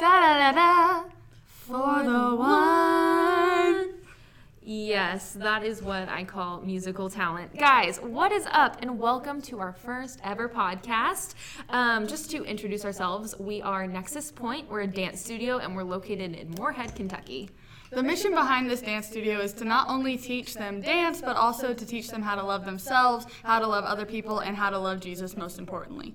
Da da da. For the one. Yes, that is what I call musical talent. Guys, what is up? And welcome to our first ever podcast. Um, just to introduce ourselves, we are Nexus Point. We're a dance studio and we're located in Morehead, Kentucky. The mission behind this dance studio is to not only teach them dance, but also to teach them how to love themselves, how to love other people, and how to love Jesus most importantly.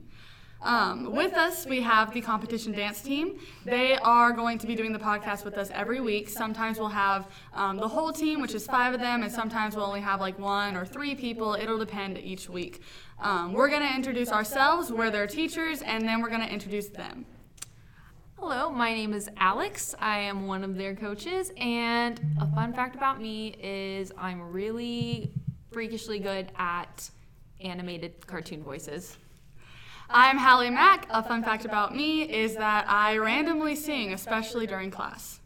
Um, with us, we have the competition dance team. They are going to be doing the podcast with us every week. Sometimes we'll have um, the whole team, which is five of them, and sometimes we'll only have like one or three people. It'll depend each week. Um, we're going to introduce ourselves, we're their teachers, and then we're going to introduce them. Hello, my name is Alex. I am one of their coaches, and a fun fact about me is I'm really freakishly good at animated cartoon voices. I'm Hallie Mack. A fun fact about me is that I randomly sing, especially during class.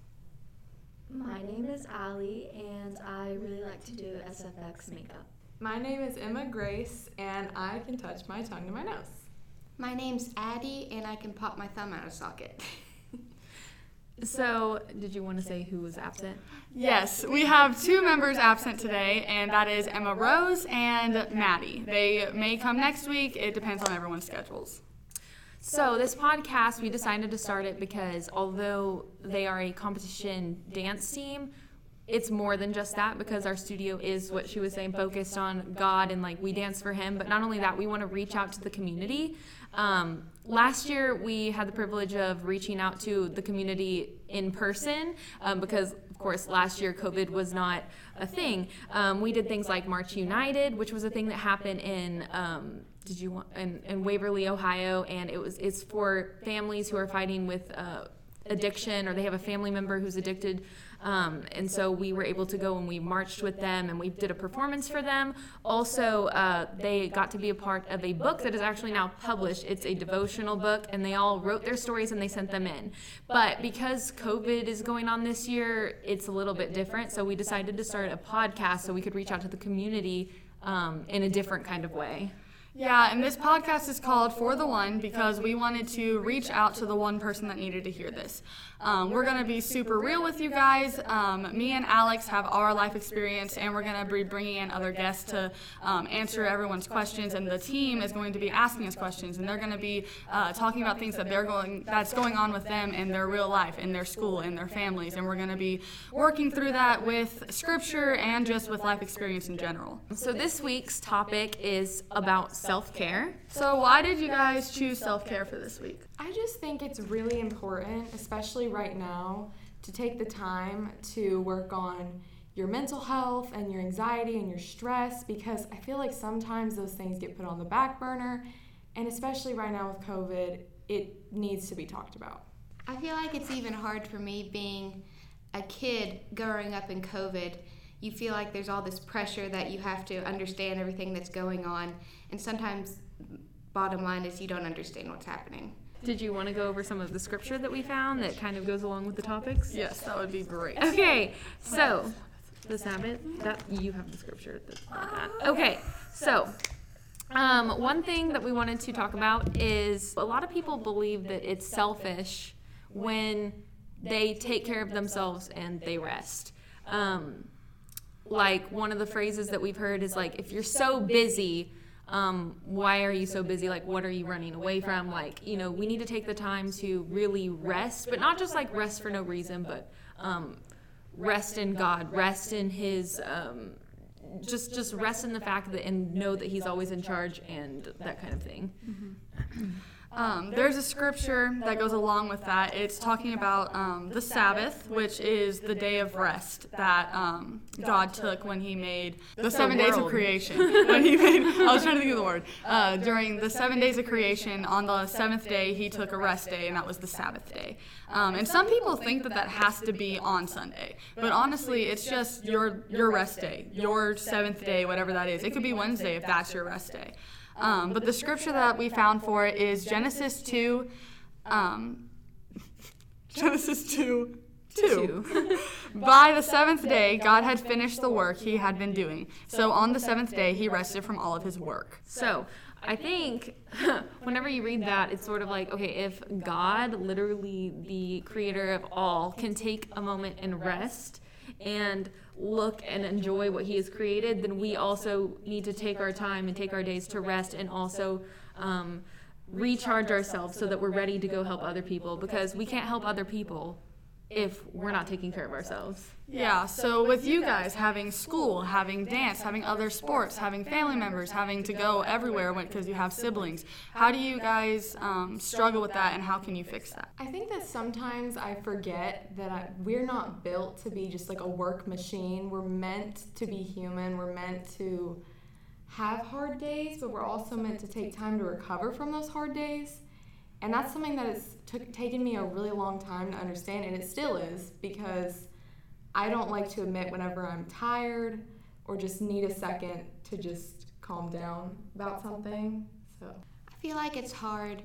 My name is Ali, and I really like to do SFX makeup. My name is Emma Grace, and I can touch my tongue to my nose. My name's Addie, and I can pop my thumb out of socket. So, did you want to say who was absent? Yes, we have two members absent today, and that is Emma Rose and Maddie. They may come next week, it depends on everyone's schedules. So, this podcast, we decided to start it because although they are a competition dance team, it's more than just that because our studio is what she was saying focused on God and like we dance for Him. But not only that, we want to reach out to the community. Um, last year, we had the privilege of reaching out to the community in person um, because, of course, last year COVID was not a thing. Um, we did things like March United, which was a thing that happened in. Um, did you want in, in, Waverly, Ohio, and it was it's for families who are fighting with uh, addiction or they have a family member who's addicted um, and so we were able to go and we marched with them and we did a performance for them. Also, uh, they got to be a part of a book that is actually now published. It's a devotional book, and they all wrote their stories and they sent them in. But because COVID is going on this year, it's a little bit different. So we decided to start a podcast so we could reach out to the community um, in a different kind of way. Yeah, and this podcast is called For the One because we wanted to reach out to the one person that needed to hear this. Um, we're going to be super real with you guys. Um, me and Alex have our life experience, and we're going to be bringing in other guests to um, answer everyone's questions. And the team is going to be asking us questions, and they're going to be uh, talking about things that they're going that's going on with them in their real life, in their school, in their families. And we're going to be working through that with scripture and just with life experience in general. So this week's topic is about self care. So why did you guys choose self care for this week? I just think it's really important, especially right now, to take the time to work on your mental health and your anxiety and your stress because I feel like sometimes those things get put on the back burner. And especially right now with COVID, it needs to be talked about. I feel like it's even hard for me being a kid growing up in COVID. You feel like there's all this pressure that you have to understand everything that's going on. And sometimes, bottom line is, you don't understand what's happening. Did you want to go over some of the scripture that we found that kind of goes along with the topics? Yes, that would be great. Okay, so the Sabbath. That you have the scripture. That, okay, so um, one thing that we wanted to talk about is a lot of people believe that it's selfish when they take care of themselves and they rest. Um, like one of the phrases that we've heard is like, if you're so busy um, why are you so busy? Like what are you running away from? Like you know we need to take the time to really rest but not just like rest for no reason but um, rest in god rest in his um, just just rest in the fact that and know that he's always in charge and that kind of thing. Mm-hmm. Um, there's a scripture that goes along with that. It's talking about um, the Sabbath, which is the day of rest that um, God took when He made the seven days of creation. when He made, I was trying to think of the word. Uh, during the seven days of creation, on the seventh day, He took a rest day, and that was the Sabbath day. Um, and some people think that that has to be on Sunday, but honestly, it's just your your rest day, your seventh day, whatever that is. It could be Wednesday if that's your rest day. Um, but the scripture that we found for it is Genesis 2. Um, Genesis 2. 2. By the seventh day, God had finished the work he had been doing. So on the seventh day, he rested from all of his work. So, I think whenever you read that, it's sort of like, okay, if God, literally the creator of all, can take a moment and rest and look and enjoy what he has created, then we also need to take our time and take our days to rest and also um, recharge ourselves so that we're ready to go help other people because we can't help other people if we're not taking care of ourselves. Yeah, so with you guys having school, having dance, having other sports, having family members, having to go everywhere because you have siblings, how do you guys um, struggle with that and how can you fix that? I think that sometimes I forget that I, we're not built to be just like a work machine. We're meant to be human. We're meant to have hard days, but we're also meant to take time to recover from those hard days. And that's something that has taken me a really long time to understand, and it still is because I don't like to admit whenever I'm tired or just need a second to just calm down about something. So I feel like it's hard.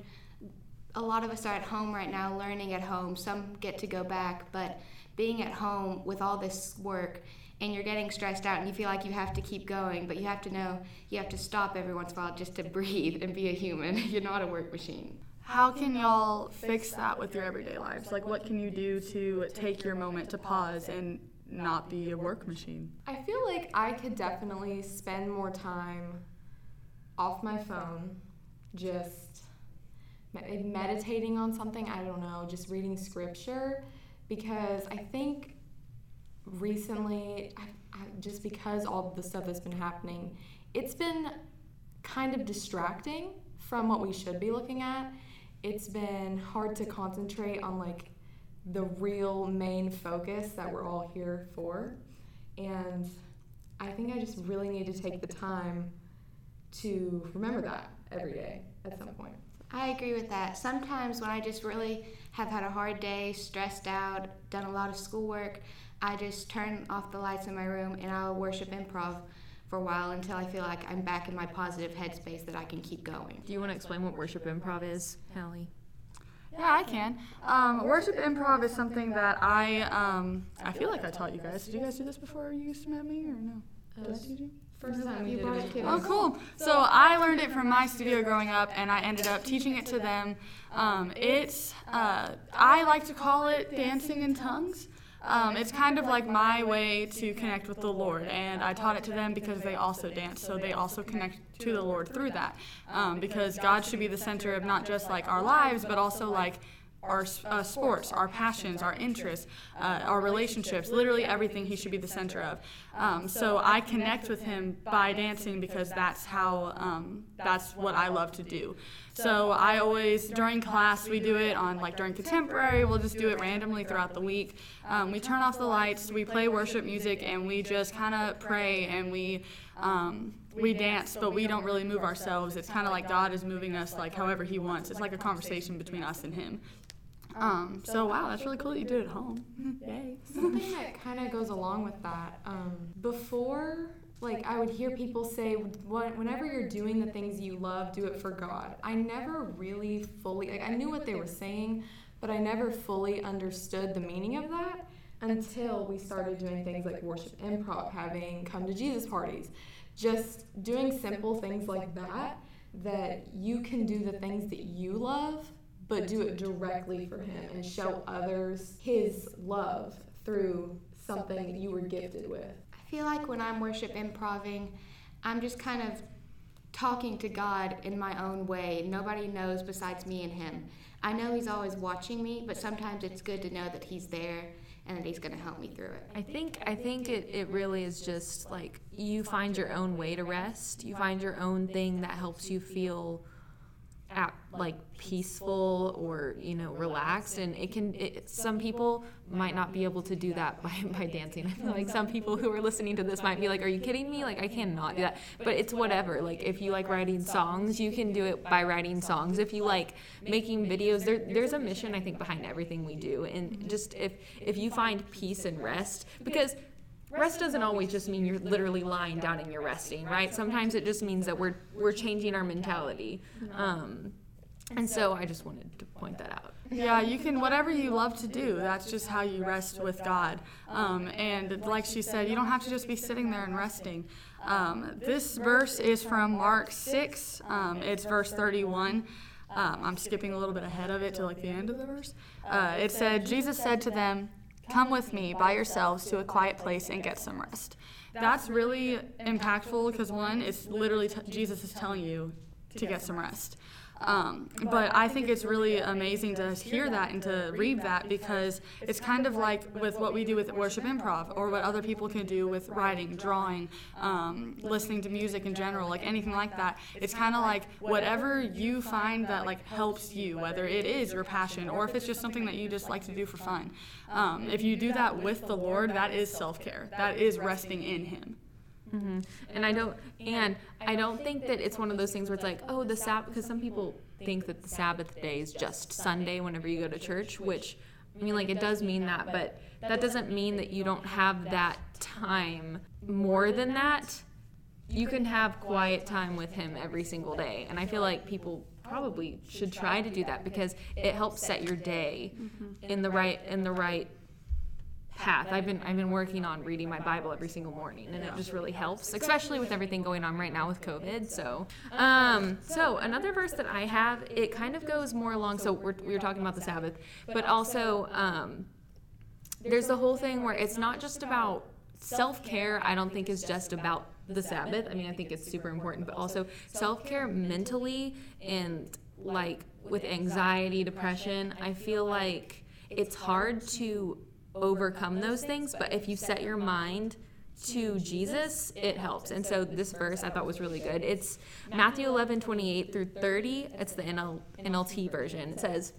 A lot of us are at home right now, learning at home. Some get to go back, but being at home with all this work and you're getting stressed out and you feel like you have to keep going, but you have to know you have to stop every once in a while just to breathe and be a human. You're not a work machine. How can y'all fix that with your everyday lives? Like, what can you do to take your moment to pause and not be a work machine? I feel like I could definitely spend more time off my phone, just meditating on something. I don't know, just reading scripture, because I think recently, I, I, just because all the stuff that's been happening, it's been kind of distracting from what we should be looking at it's been hard to concentrate on like the real main focus that we're all here for. And I think I just really need to take the time to remember that every day at some point. I agree with that. Sometimes when I just really have had a hard day, stressed out, done a lot of schoolwork, I just turn off the lights in my room and I'll worship improv for a while until I feel like I'm back in my positive headspace that I can keep going. Do you want to explain what worship improv is, Hallie? Yeah, I can. Um, worship improv is something that I um, I feel like I taught you guys. Did you guys do this before you used to met me or no? Did I teach you? First time you brought it to Oh, cool. So I learned it from my studio growing up, and I ended up teaching it to them. Um, it's uh, I like to call it dancing in tongues. Um, it's kind of like my way to connect with the Lord, and I taught it to them because they also dance, so they also connect to the Lord through that. Um, because God should be the center of not just like our lives, but also like our uh, sports, our passions, our interests, uh, our relationships, literally everything he should be the center of. Um, so I connect with him by dancing because that's how, um, that's what I love to do. So I always, during class, we do it on like during contemporary, we'll just do it randomly throughout the week. Um, we turn off the lights, we play worship music, and we just kind of pray and we, um, we dance, but we don't really move ourselves. It's kind of like God is moving us like however He wants. It's like a conversation between us and Him. Um, so wow, that's really cool that you did it at home. Yay. Something that kind of goes along with that. Um, before, like I would hear people say, whenever you're doing the things you love, do it for God. I never really fully, like I knew what they were saying, but I never fully understood the meaning of that until we started doing things like worship improv, having come to Jesus parties, just doing simple things like that. That you can do the things that you love but do it directly for Him and show others His love through something that you were gifted with. I feel like when I'm worship improving, I'm just kind of talking to God in my own way. Nobody knows besides me and Him. I know He's always watching me, but sometimes it's good to know that He's there and that He's going to help me through it. I think I think it, it really is just like you find your own way to rest. You find your own thing that helps you feel at like peaceful or you know relaxed and it can it, some people might not be able to do that by, by dancing. I feel like some people who are listening to this might be like are you kidding me? Like i cannot do that. But it's whatever. Like if you like writing songs you can do it by writing songs. If you like making videos there, there's a mission i think behind everything we do. And just if if you find peace and rest because rest doesn't always just mean you're literally lying down and you're resting, right? Sometimes it just means that we're we're changing our mentality. Um, and so I just wanted to point that out. Yeah, you can whatever you love to do. That's just how you rest with God. Um, and like she said, you don't have to just be sitting there and resting. Um, this verse is from Mark 6, um, it's verse 31. Um, I'm skipping a little bit ahead of it to like the end of the verse. Uh, it said, Jesus said to them, Come with me by yourselves to a quiet place and get some rest. That's really impactful because, one, it's literally t- Jesus is telling you to get some rest. Um, but I think it's really amazing to hear that and to read that because it's kind of like with what we do with worship improv or what other people can do with writing, drawing, um, listening to music in general, like anything like that. It's kind of like whatever you find that like helps you, whether it is your passion or if it's just something that you just like to do for fun. Um, if you do that with the Lord, that is self care. That is resting in Him. Mm-hmm. And I don't, and I don't think that it's one of those things where it's like, oh, the Sabbath, because some people think that the Sabbath day is just Sunday whenever you go to church, which, I mean, like, it does mean that, but that doesn't mean that you don't have that time more than that. You can have quiet time with Him every single day. And I feel like people probably should try to do that because it helps set your day in the right, in the right path. I've been I've been working on reading my Bible every single morning, and it just really helps, especially with everything going on right now with COVID. So, um, so another verse that I have, it kind of goes more along. So we're, we were talking about the Sabbath, but also um, there's the whole thing where it's not just about self care. I don't think is just about the Sabbath. I mean, I think it's super important, but also self care mentally and like with anxiety, depression. I feel like it's hard to overcome those things, but if you set your mind to Jesus, it helps. And so this verse I thought was really good. It's Matthew 11, 28 through 30. It's the NL, NLT version. It says,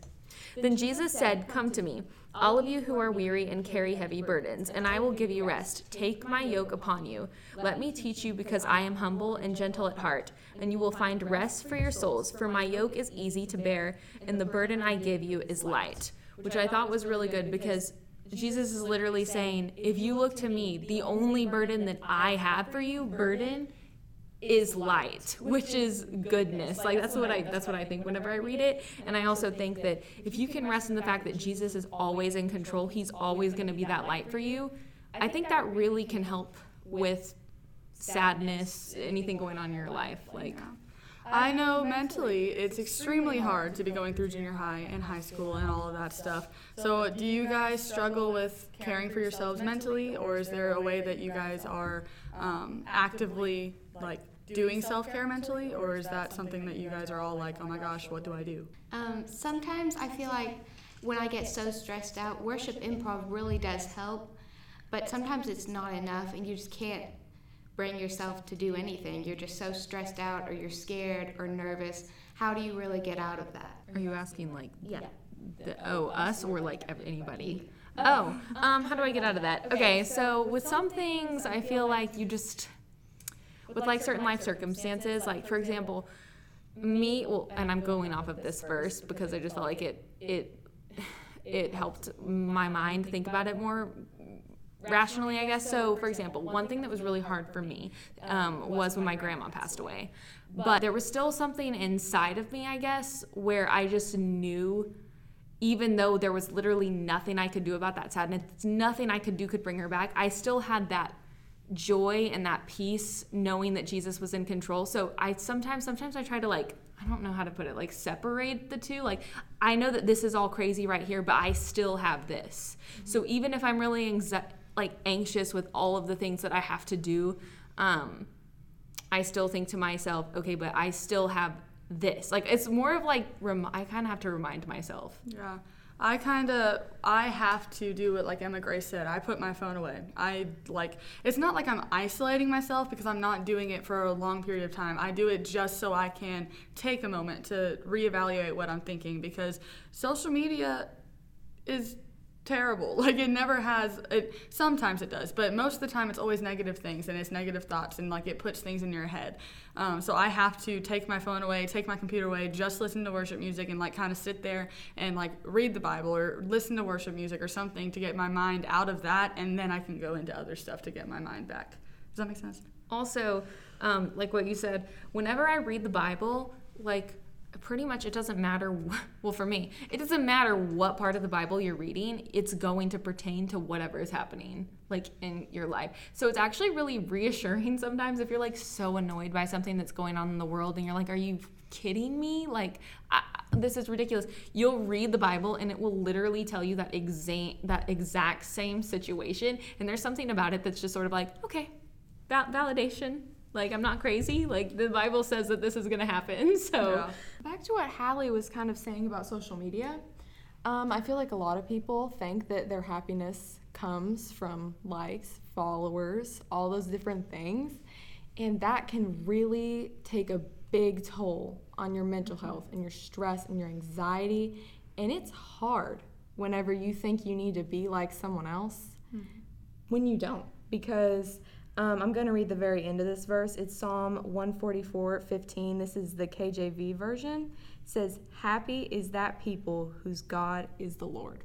Then Jesus said, Come to me, all of you who are weary and carry heavy burdens, and I will give you rest. Take my yoke upon you. Let me teach you, because I am humble and gentle at heart, and you will find rest for your souls. For my yoke is easy to bear, and the burden I give you is light. Which I thought was really good because Jesus is literally saying, if you look to me, the only burden that I have for you, burden, is light, which is goodness. Like that's what I that's what I think whenever I read it. And I also think that if you can rest in the fact that Jesus is always in control, he's always going to be that light for you. I think that really can help with sadness, anything going on in your life. Like I know mentally it's extremely hard to be going through junior high and high school and all of that stuff. So, do you guys struggle with caring for yourselves mentally, or is there a way that you guys are um, actively like doing self care mentally, or is that something that you guys are all like, oh my gosh, what do I do? Um, sometimes I feel like when I get so stressed out, worship improv really does help, but sometimes it's not enough, and you just can't bring yourself to do anything. You're just so stressed out, or you're scared or nervous. How do you really get out of that? Are you asking like Yeah. the, oh us or like anybody? Oh, um, how do I get out of that? Okay, so with some things, I feel like you just with like certain life circumstances, like for example, me. Well, and I'm going off of this verse because I just felt like it it it helped my mind think about it more rationally, I guess. So, for example, one thing that was really hard for me um, was when my grandma passed away. But there was still something inside of me, I guess, where I just knew, even though there was literally nothing I could do about that sadness, nothing I could do could bring her back, I still had that joy and that peace knowing that Jesus was in control. So I sometimes sometimes I try to like I don't know how to put it like separate the two. Like I know that this is all crazy right here, but I still have this. So even if I'm really anxi- like anxious with all of the things that I have to do, um I still think to myself, okay, but I still have this. Like it's more of like rem- I kind of have to remind myself. Yeah. I kind of I have to do it like Emma Grace said. I put my phone away. I like it's not like I'm isolating myself because I'm not doing it for a long period of time. I do it just so I can take a moment to reevaluate what I'm thinking because social media is terrible. Like it never has it sometimes it does, but most of the time it's always negative things and it's negative thoughts and like it puts things in your head. Um, so I have to take my phone away, take my computer away, just listen to worship music and like kind of sit there and like read the Bible or listen to worship music or something to get my mind out of that and then I can go into other stuff to get my mind back. Does that make sense? Also, um, like what you said, whenever I read the Bible, like pretty much it doesn't matter well for me it doesn't matter what part of the bible you're reading it's going to pertain to whatever is happening like in your life. So it's actually really reassuring sometimes if you're like so annoyed by something that's going on in the world and you're like are you kidding me? Like I, this is ridiculous. You'll read the bible and it will literally tell you that exact that exact same situation and there's something about it that's just sort of like okay val- validation. Like i'm not crazy. Like the bible says that this is going to happen. So Yeah. Back to what Hallie was kind of saying about social media. Um, I feel like a lot of people think that their happiness comes from likes, followers, all those different things. And that can really take a big toll on your mental health and your stress and your anxiety. And it's hard whenever you think you need to be like someone else when you don't. Because um, I'm going to read the very end of this verse. It's Psalm 144 15. This is the KJV version. It says, Happy is that people whose God is the Lord.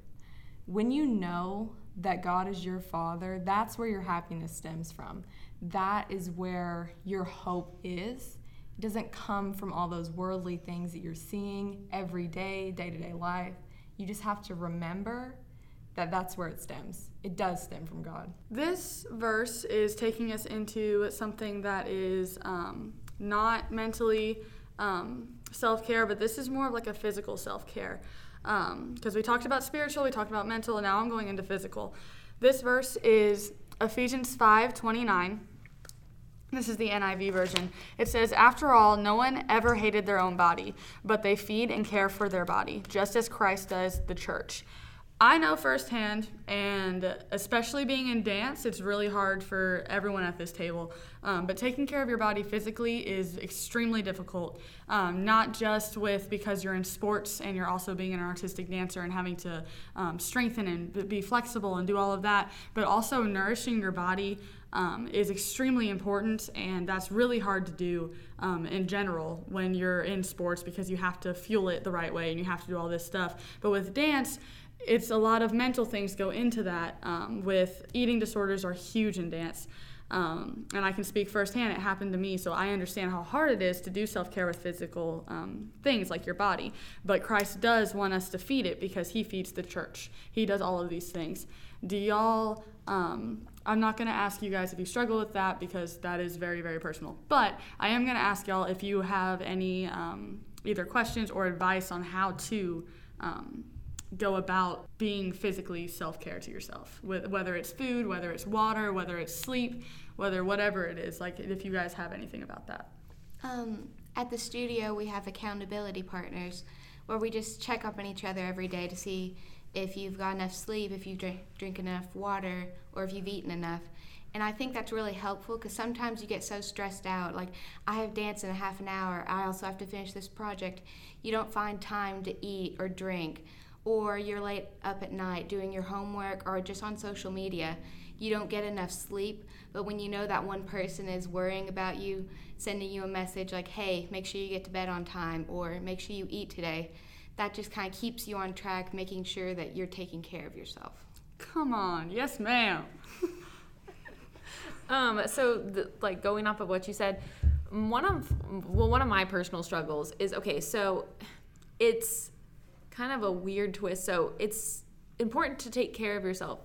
When you know that God is your Father, that's where your happiness stems from. That is where your hope is. It doesn't come from all those worldly things that you're seeing every day, day to day life. You just have to remember that that's where it stems. It does stem from God. This verse is taking us into something that is um, not mentally um, self care, but this is more of like a physical self care. Because we talked about spiritual, we talked about mental, and now I'm going into physical. This verse is Ephesians 5 29. This is the NIV version. It says, After all, no one ever hated their own body, but they feed and care for their body, just as Christ does the church. I know firsthand, and especially being in dance, it's really hard for everyone at this table. Um, but taking care of your body physically is extremely difficult, um, not just with because you're in sports and you're also being an artistic dancer and having to um, strengthen and be flexible and do all of that, but also nourishing your body um, is extremely important, and that's really hard to do um, in general when you're in sports because you have to fuel it the right way and you have to do all this stuff. But with dance, it's a lot of mental things go into that. Um, with eating disorders are huge in dance. Um, and I can speak firsthand, it happened to me, so I understand how hard it is to do self care with physical um, things like your body. But Christ does want us to feed it because He feeds the church. He does all of these things. Do y'all, um, I'm not going to ask you guys if you struggle with that because that is very, very personal. But I am going to ask y'all if you have any um, either questions or advice on how to um, go about being physically self-care to yourself whether it's food whether it's water whether it's sleep whether whatever it is like if you guys have anything about that Um, at the studio, we have accountability partners where we just check up on each other every day to see if you've got enough sleep, if you drink, drink enough water, or if you've eaten enough. And I think that's really helpful because sometimes you get so stressed out. Like, I have dance in a half an hour, I also have to finish this project. You don't find time to eat or drink, or you're late up at night doing your homework or just on social media. You don't get enough sleep, but when you know that one person is worrying about you, sending you a message like, hey, make sure you get to bed on time, or make sure you eat today, that just kind of keeps you on track, making sure that you're taking care of yourself. come on yes ma'am Um, so the, like going off of what you said, one of well, one of my personal struggles is okay. So it's kind of a weird twist. So it's important to take care of yourself,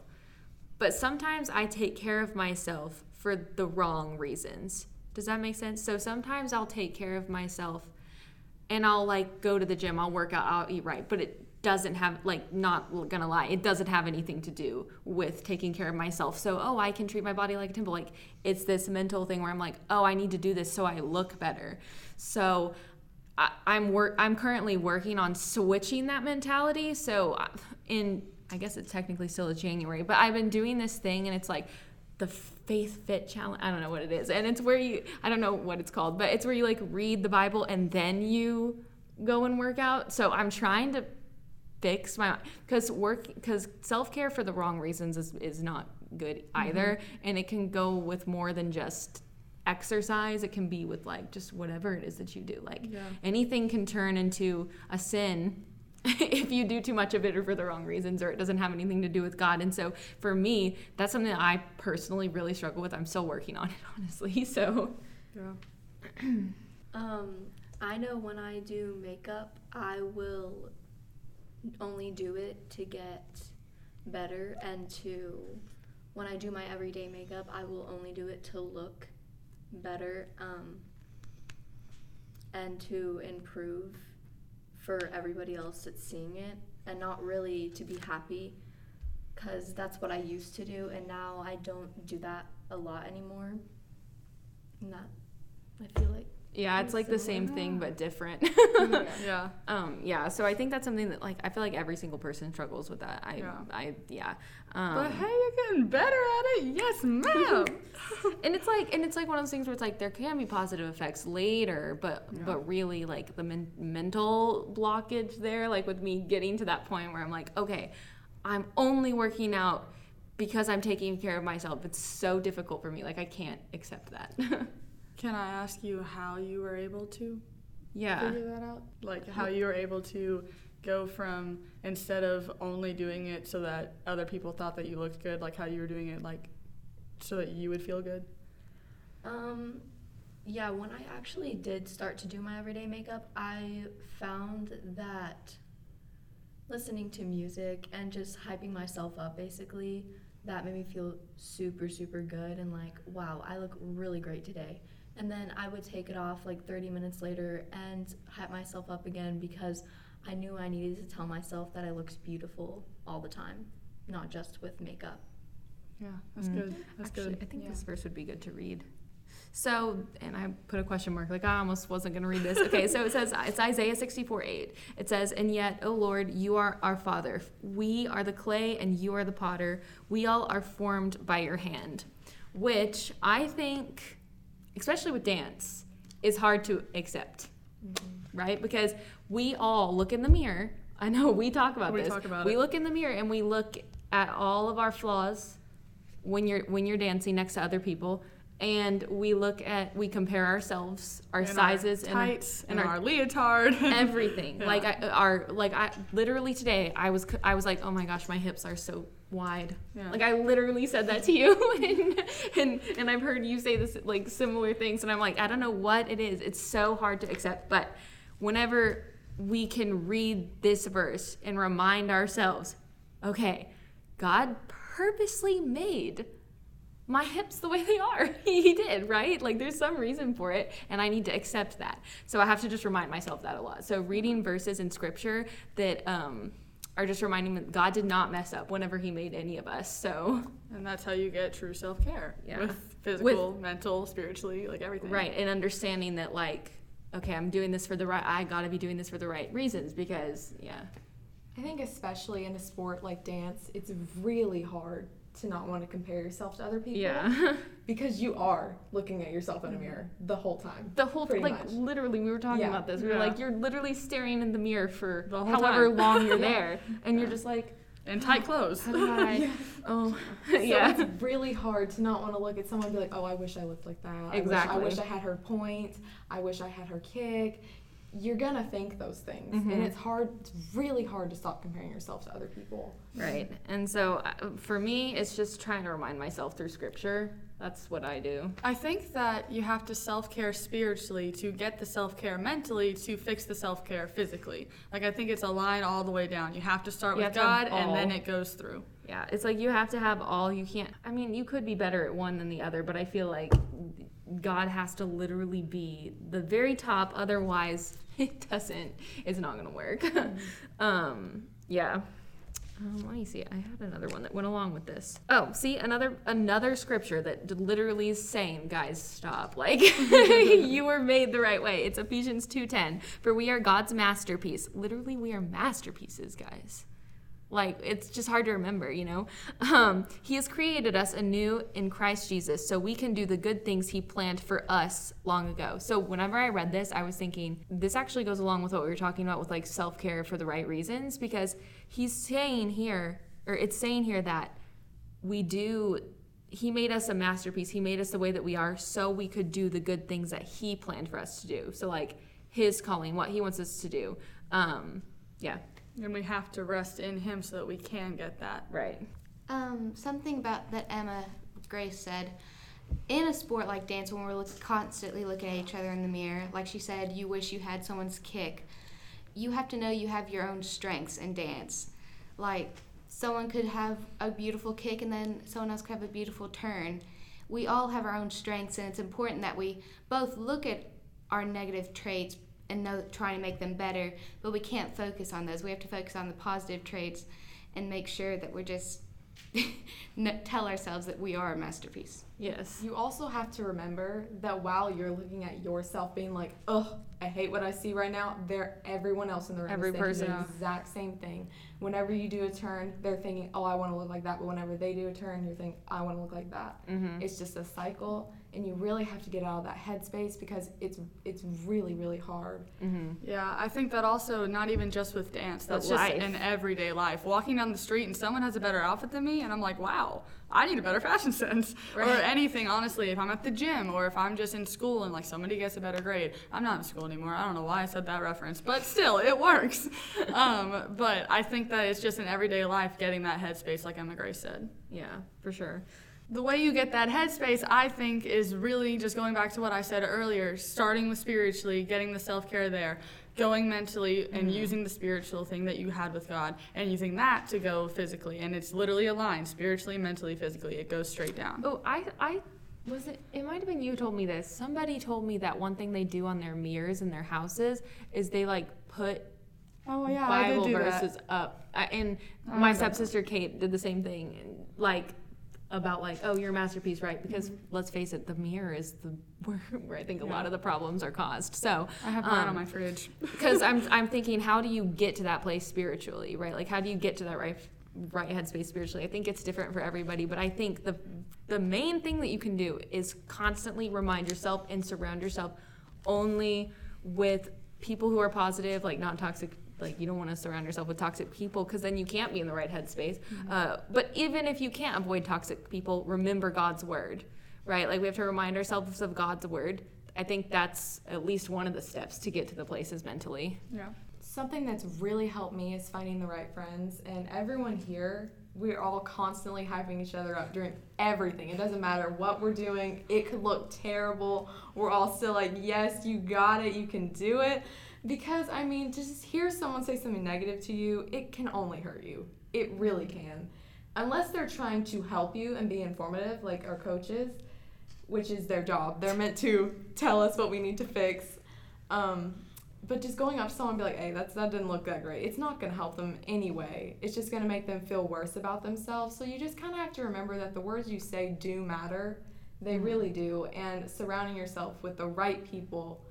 but sometimes I take care of myself for the wrong reasons. Does that make sense? So sometimes I'll take care of myself and I'll like go to the gym, I'll work out, I'll eat right, but it doesn't have like not gonna lie, it doesn't have anything to do with taking care of myself. So oh, I can treat my body like a temple. Like it's this mental thing where I'm like, oh, I need to do this so I look better. So I, I'm work. I'm currently working on switching that mentality. So uh, in I guess it's technically still a January, but I've been doing this thing and it's like the faith fit challenge i don't know what it is and it's where you i don't know what it's called but it's where you like read the bible and then you go and work out so i'm trying to fix my because work because self-care for the wrong reasons is, is not good either and it can go with more than just exercise it can be with like just whatever it is that you do like Yeah. anything can turn into a sin if you do too much of it or for the wrong reasons or it doesn't have anything to do with God. And so for me, that's something that I personally really struggle with. I'm still working on it, honestly. So yeah Um, I know when I do makeup, I will only do it to get better and to when I do my everyday makeup, I will only do it to look better um, and to improve for everybody else that's seeing it and not really to be happy because that's what I used to do and now I don't do that a lot anymore. And that I feel like Yeah, it's like the same thing but different. Yeah. um, yeah, so I think that's something that like I feel like every single person struggles with that. I Yeah. I yeah. Um, But hey, you're getting better at it. Yes, ma'am. and it's like and it's like one of those things where it's like there can be positive effects later but Yeah. but really like the men- mental blockage there like with me getting to that point where i'm like okay i'm only working out because i'm taking care of myself it's so difficult for me like i can't accept that Can I ask you how you were able to yeah figure that out? Like how you were able to go from instead of only doing it so that other people thought that you looked good, like how you were doing it like so that you would feel good. Um, yeah, when I actually did start to do my everyday makeup, I found that listening to music and just hyping myself up basically, that made me feel super, super good and like, wow, I look really great today. And then I would take it off like 30 minutes later and hype myself up again because I knew I needed to tell myself that I looked beautiful all the time, not just with makeup. Yeah, that's Mm. good. That's Actually, good. i think Yeah. this verse would be good to read so and i put a question mark like i almost wasn't going to read this okay so it says it's isaiah 64 8 it says and yet o lord you are our father we are the clay and you are the potter we all are formed by your hand which i think especially with dance is hard to accept mm-hmm. right because we all look in the mirror i know we talk about We this talk about we it. look in the mirror and we look at all of our flaws when you're when you're dancing next to other people and we look at we compare ourselves our And sizes our- tights and and, our- our, leotard. everything Yeah. like I, our like i literally today i was i was like oh my gosh my hips are so wide Yeah. like i literally said that to you and, and and i've heard you say this like similar things and i'm like i don't know what it is it's so hard to accept but whenever we can read this verse and remind ourselves okay god purposely made my hips the way they are. he did, right? Like there's some reason for it, and I need to accept that. So I have to just remind myself that a lot. So reading verses in scripture that um, are just reminding me that God did not mess up whenever He made any of us. So and that's how you get true self care. Yeah. With physical, mental, spiritually, like everything. right, and understanding that like, okay, I'm doing this for the right. I gotta be doing this for the right reasons because yeah, I think especially in a sport like dance, it's really hard to not want to compare yourself to other people. yeah. Because you are looking at yourself in a mirror the whole time. the whole Pretty like much. literally we were talking Yeah. about this. We were Yeah. like, you're literally staring in the mirror for The however time. long you're there, and you're just like, And tight oh, clothes. how do I? Yeah. Oh, So yeah. it's really hard to not want to look at someone and be like, oh, I wish I looked like that. I wish- Exactly. I wish I, had her point. I wish I had her kick. You're gonna think those things, Mhm. and it's hard. It's really hard to stop comparing yourself to other people. Right. And so uh, for me, it's just trying to remind myself through scripture. That's what I do. I think that you have to self care spiritually to get the self care mentally to fix the self care physically. Like, I think it's a line all the way down. You have to start You with have to have God and then it goes through. Yeah. It's like you have to have all. You can't, I mean, you could be better at one than the other, but I feel like God has to literally be the very top. Otherwise, it doesn't, it's not to work. um, yeah. Um, let me see. I had another one that went along with this. Oh, see another another scripture that literally is saying, guys, stop. Like you were made the right way. It's Ephesians two ten. For we are God's masterpiece. Literally, we are masterpieces, guys. Like it's just hard to remember, you know. Um, he has created us anew in Christ Jesus, so we can do the good things He planned for us long ago. So whenever I read this, I was thinking this actually goes along with what we were talking about with like self care for the right reasons, because He's saying here, or it's saying here that we do. He made us a masterpiece. He made us the way that we are, so we could do the good things that He planned for us to do. So like His calling, what He wants us to do. Um, yeah, And we have to rest in Him so that we can get that. right. Um, something about that Emma Grace said in a sport like dance, when we're look, constantly looking at each other in the mirror, like she said, you wish you had someone's kick. You have to know you have your own strengths in dance. Like someone could have a beautiful kick, and then someone else could have a beautiful turn. We all have our own strengths, and it's important that we both look at our negative traits and know, try to make them better. But we can't focus on those. We have to focus on the positive traits and make sure that we're just tell ourselves that we are a masterpiece. Yes. You also have to remember that while you're looking at yourself being like, oh, I hate what I see right now, there everyone else in the room Every is thinking person. the exact same thing. Whenever you do a turn, they're thinking, oh, I want to look like that. But whenever they do a turn, you're thinking, I want to look like that. Mm-hmm. It's just a cycle, and you really have to get out of that headspace because it's it's really really hard. Mm-hmm. Yeah, I think that also not even just with dance. That's just life. in everyday life. Walking down the street and someone has a better outfit than me, and I'm like, wow, I need a better fashion sense. Or anything, honestly. If I'm at the gym or if I'm just in school and like somebody gets a better grade, I'm not in school anymore. I don't know why I said that reference, but still, it works. um, but I think that it's just in everyday life getting that headspace, like Emma Grace said. Yeah, for sure. The way you get that headspace, I think, is really just going back to what I said earlier, starting with spiritually, getting the self care there, going mentally, and mm-hmm. using the spiritual thing that you had with God, and using that to go physically. And it's literally a line spiritually, mentally, physically. It goes straight down. Oh, I, I was it. It might have been you told me this. Somebody told me that one thing they do on their mirrors in their houses is they like put Oh, yeah, Bible verses up. I, and my stepsister Kate did the same thing, and, like about like, oh, you're a masterpiece, right? Because let's face it, the mirror is the where, where I think a lot of the problems are caused. So I have mine um, on my fridge. because I'm I'm thinking, how do you get to that place spiritually, right? Like, how do you get to that right right headspace spiritually? I think it's different for everybody, but I think the the main thing that you can do is constantly remind yourself and surround yourself only with people who are positive, like not toxic. Like you don't want to surround yourself with toxic people because then you can't be in the right headspace. Uh, but even if you can't avoid toxic people, remember God's word, right? Like we have to remind ourselves of God's word. I think that's at least one of the steps to get to the places mentally. Yeah. Something that's really helped me is finding the right friends, and everyone here, we're all constantly hyping each other up during everything. It doesn't matter what we're doing, it could look terrible. We're all still like, yes, you got it, you can do it. Because, I mean, to just hear someone say something negative to you, it can only hurt you. It really can. Unless they're trying to help you and be informative, like our coaches, which is their job. They're meant to tell us what we need to fix. Um, but just going up to someone and be like, hey, that's, that didn't look that great, it's not going to help them anyway. It's just going to make them feel worse about themselves. So you just kind of have to remember that the words you say do matter. They really do. And surrounding yourself with the right people,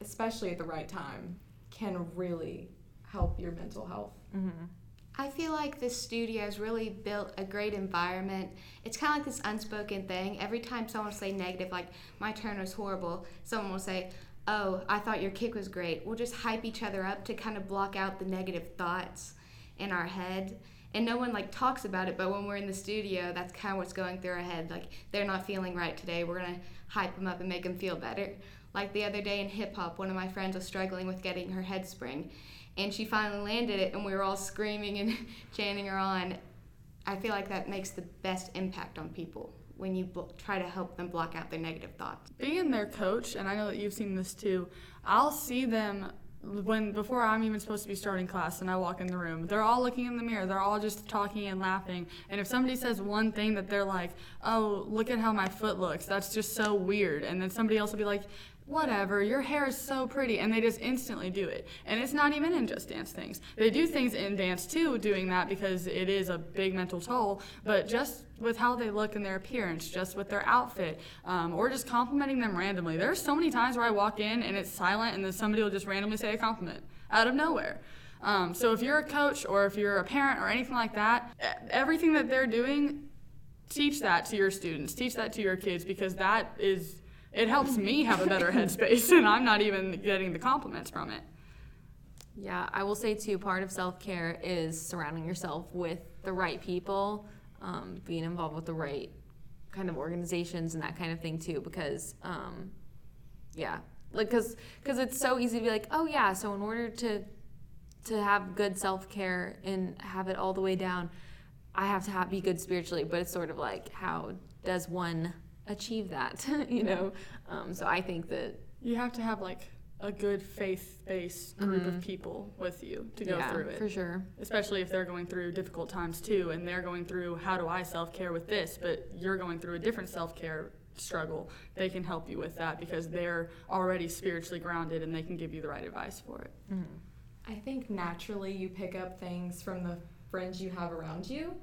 especially at the right time, can really help your mental health. Mm-hmm. I feel like this studio has really built a great environment. It's kind of like this unspoken thing. Every time someone will say negative, like my turn was horrible, someone will say, "Oh, I thought your kick was great." We'll just hype each other up to kind of block out the negative thoughts in our head. And no one like talks about it, but when we're in the studio, that's kind of what's going through our head. Like they're not feeling right today. We're gonna hype them up and make them feel better. Like the other day in hip hop, one of my friends was struggling with getting her head spring, and she finally landed it, and we were all screaming and chanting her on. I feel like that makes the best impact on people when you bl- try to help them block out their negative thoughts. being their coach, and I know that you've seen this too, I'll see them when before I'm even supposed to be starting class and I walk in the room. They're all looking in the mirror. They're all just talking and laughing. And if somebody says one thing that they're like, "Oh, look at how my foot looks. That's just so weird." And then somebody else will be like, whatever, your hair is so pretty. And they just instantly do it. And it's not even in just dance things. They do things in dance too, doing that because it is a big mental toll. But just with how they look and their appearance, just with their outfit, um, or just complimenting them randomly. There's so many times where I walk in and it's silent and then somebody will just randomly say a compliment out of nowhere. Um, so if you're a coach or if you're a parent or anything like that, everything that they're doing, teach that to your students, teach that to your kids because that is it helps me have a better headspace and I'm not even getting the compliments from it. Yeah, I will say too, part of self care is surrounding yourself with the right people, um, being involved with the right kind of organizations and that kind of thing too, because, um, yeah, like, cause, cause it's so easy to be like, oh yeah, so in order to, to have good self care and have it all the way down, I have to have, be good spiritually, but it's sort of like, how does one achieve that, you know. Um, so I think that You have to have like a good faith-based group of people with you to go Mm-hmm. yeah, through it. for sure. especially if they're going through difficult times too and they're going through how do i self-care with this but you're going through a different self-care struggle they can help you with that because they're already spiritually grounded and they can give you the right advice for it I think naturally you pick up things from the friends you have around you,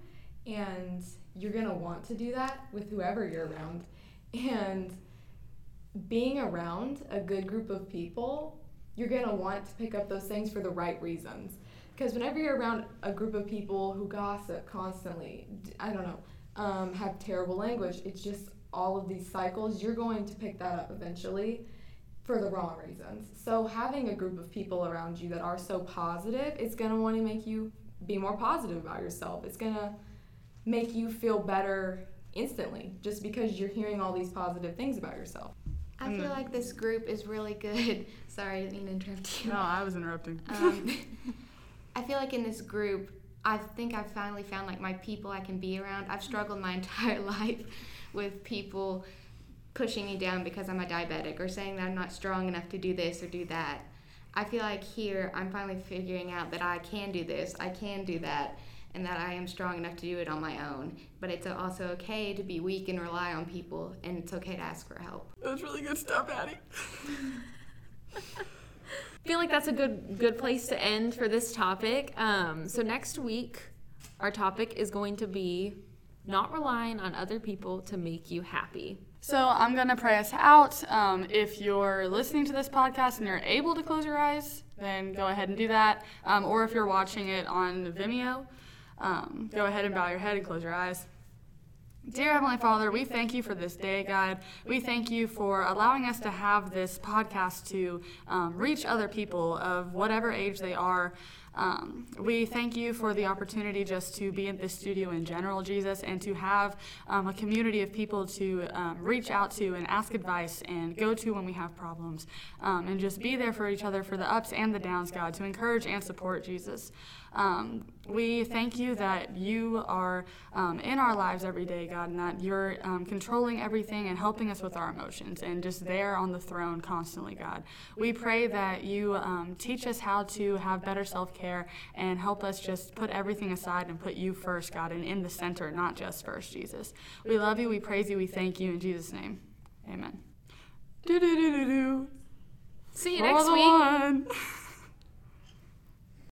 and you're gonna want to do that with whoever you're around. And being around a good group of people, you're gonna want to pick up those things for the right reasons. Because whenever you're around a group of people who gossip constantly, i don't know, um, have terrible language, it's just all of these cycles, you're going to pick that up eventually for the wrong reasons. So having a group of people around you that are so positive, it's gonna want to make you be more positive about yourself. It's gonna make you feel better instantly just because you're hearing all these positive things about yourself. I feel like this group is really good. Sorry, I didn't mean to interrupt you. no i was interrupting Um, I feel like in this group, I think I've finally found like my people I can be around. I've struggled my entire life with people pushing me down because I'm a diabetic or saying that I'm not strong enough to do this or do that. I feel like here I'm finally figuring out that I can do this, I can do that, and that I am strong enough to do it on my own. But it's also okay to be weak and rely on people, and it's okay to ask for help. that was really good stuff addie feel like that's a good good place to end for this topic. Um, so next week, our topic is going to be not relying on other people to make you happy. So I'm gonna pray us out. Um, if you're listening to this podcast and you're able to close your eyes, then go ahead and do that. Um, or if you're watching it on Vimeo, um, go ahead and bow your head and close your eyes. Dear Heavenly Father, we thank you for this day, God. We thank you for allowing us to have this podcast to um, reach other people of whatever age they are. Um, we thank you for the opportunity just to be in this studio in general, Jesus, and to have um, a community of people to um, reach out to and ask advice and go to when we have problems, um, and just be there for each other for the ups and the downs, God, to encourage and support Jesus. Um, we thank you that you are um, in our lives every day, God, and that you're um, controlling everything and helping us with our emotions and just there on the throne constantly, God. We pray that you um, teach us how to have better self care and help us just put everything aside and put you first, God, and in the center, not just first, Jesus. We love you, we praise you, we thank you in Jesus' name. Amen. Do do do do do. See you For next week. one.